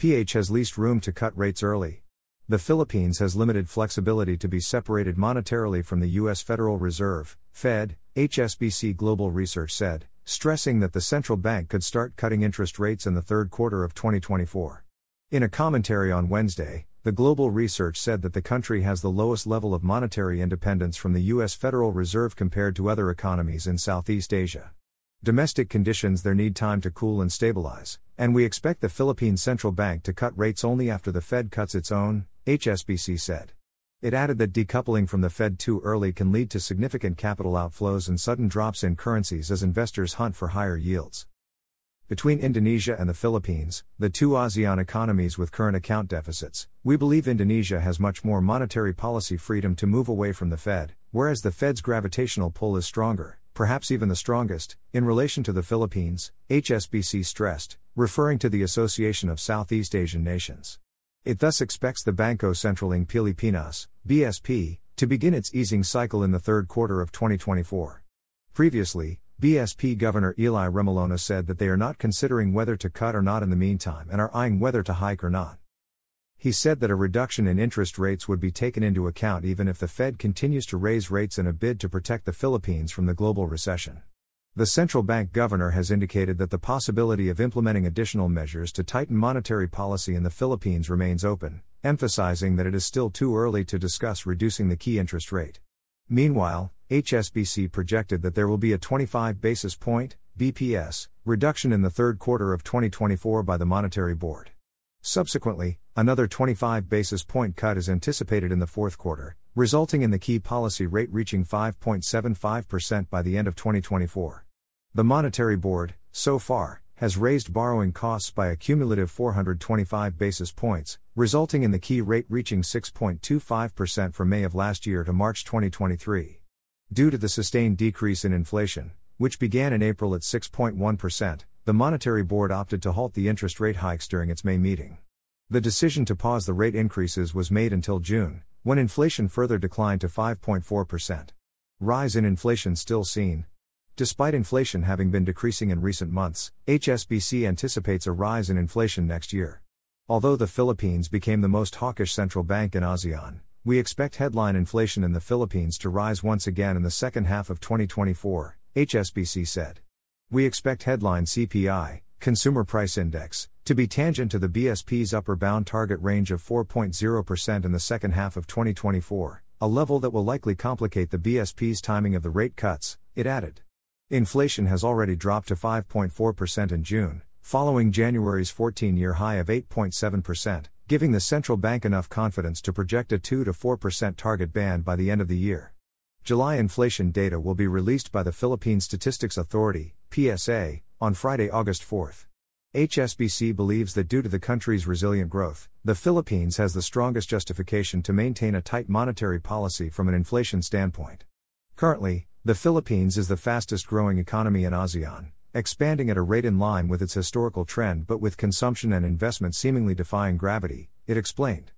PH has least room to cut rates early. The Philippines has limited flexibility to be separated monetarily from the U.S. Federal Reserve, Fed, HSBC Global Research said, stressing that the central bank could start cutting interest rates in the third quarter of 2024. In a commentary on Wednesday, the Global Research said that the country has the lowest level of monetary independence from the U.S. Federal Reserve compared to other economies in Southeast Asia. Domestic conditions there need time to cool and stabilize, and we expect the Philippine Central Bank to cut rates only after the Fed cuts its own, HSBC said. It added that decoupling from the Fed too early can lead to significant capital outflows and sudden drops in currencies as investors hunt for higher yields. Between Indonesia and the Philippines, the two ASEAN economies with current account deficits, we believe Indonesia has much more monetary policy freedom to move away from the Fed, whereas the Fed's gravitational pull is stronger perhaps even the strongest, in relation to the Philippines, HSBC stressed, referring to the Association of Southeast Asian Nations. It thus expects the Banco Central ng Pilipinas, BSP, to begin its easing cycle in the third quarter of 2024. Previously, BSP Governor Eli Remolona said that they are not considering whether to cut or not in the meantime and are eyeing whether to hike or not. He said that a reduction in interest rates would be taken into account even if the Fed continues to raise rates in a bid to protect the Philippines from the global recession. The central bank governor has indicated that the possibility of implementing additional measures to tighten monetary policy in the Philippines remains open, emphasizing that it is still too early to discuss reducing the key interest rate. Meanwhile, HSBC projected that there will be a 25 basis point BPS reduction in the third quarter of 2024 by the Monetary Board. Subsequently, another 25 basis point cut is anticipated in the fourth quarter, resulting in the key policy rate reaching 5.75% by the end of 2024. The Monetary Board, so far, has raised borrowing costs by a cumulative 425 basis points, resulting in the key rate reaching 6.25% from May of last year to March 2023. Due to the sustained decrease in inflation, which began in April at 6.1%, the Monetary Board opted to halt the interest rate hikes during its May meeting. The decision to pause the rate increases was made until June, when inflation further declined to 5.4%. Rise in inflation still seen. Despite inflation having been decreasing in recent months, HSBC anticipates a rise in inflation next year. Although the Philippines became the most hawkish central bank in ASEAN, we expect headline inflation in the Philippines to rise once again in the second half of 2024, HSBC said. We expect headline CPI, Consumer Price Index, to be tangent to the BSP's upper bound target range of 4.0% in the second half of 2024, a level that will likely complicate the BSP's timing of the rate cuts, it added. Inflation has already dropped to 5.4% in June, following January's 14 year high of 8.7%, giving the central bank enough confidence to project a 2 to 4% target band by the end of the year. July inflation data will be released by the Philippine Statistics Authority, PSA, on Friday, August 4. HSBC believes that due to the country's resilient growth, the Philippines has the strongest justification to maintain a tight monetary policy from an inflation standpoint. Currently, the Philippines is the fastest growing economy in ASEAN, expanding at a rate in line with its historical trend but with consumption and investment seemingly defying gravity, it explained.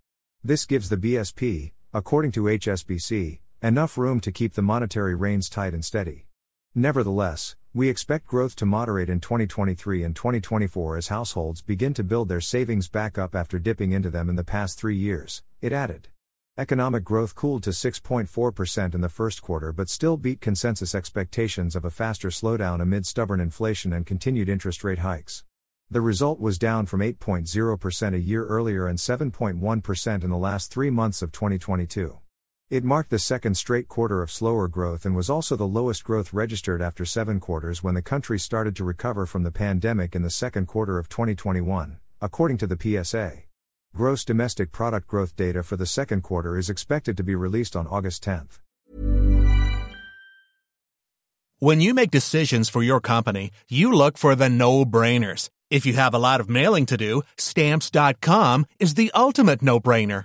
This gives the BSP, according to HSBC, Enough room to keep the monetary reins tight and steady. Nevertheless, we expect growth to moderate in 2023 and 2024 as households begin to build their savings back up after dipping into them in the past three years, it added. Economic growth cooled to 6.4% in the first quarter but still beat consensus expectations of a faster slowdown amid stubborn inflation and continued interest rate hikes. The result was down from 8.0% a year earlier and 7.1% in the last three months of 2022. It marked the second straight quarter of slower growth and was also the lowest growth registered after seven quarters when the country started to recover from the pandemic in the second quarter of 2021, according to the PSA. Gross domestic product growth data for the second quarter is expected to be released on August 10. When you make decisions for your company, you look for the no brainers. If you have a lot of mailing to do, stamps.com is the ultimate no-brainer.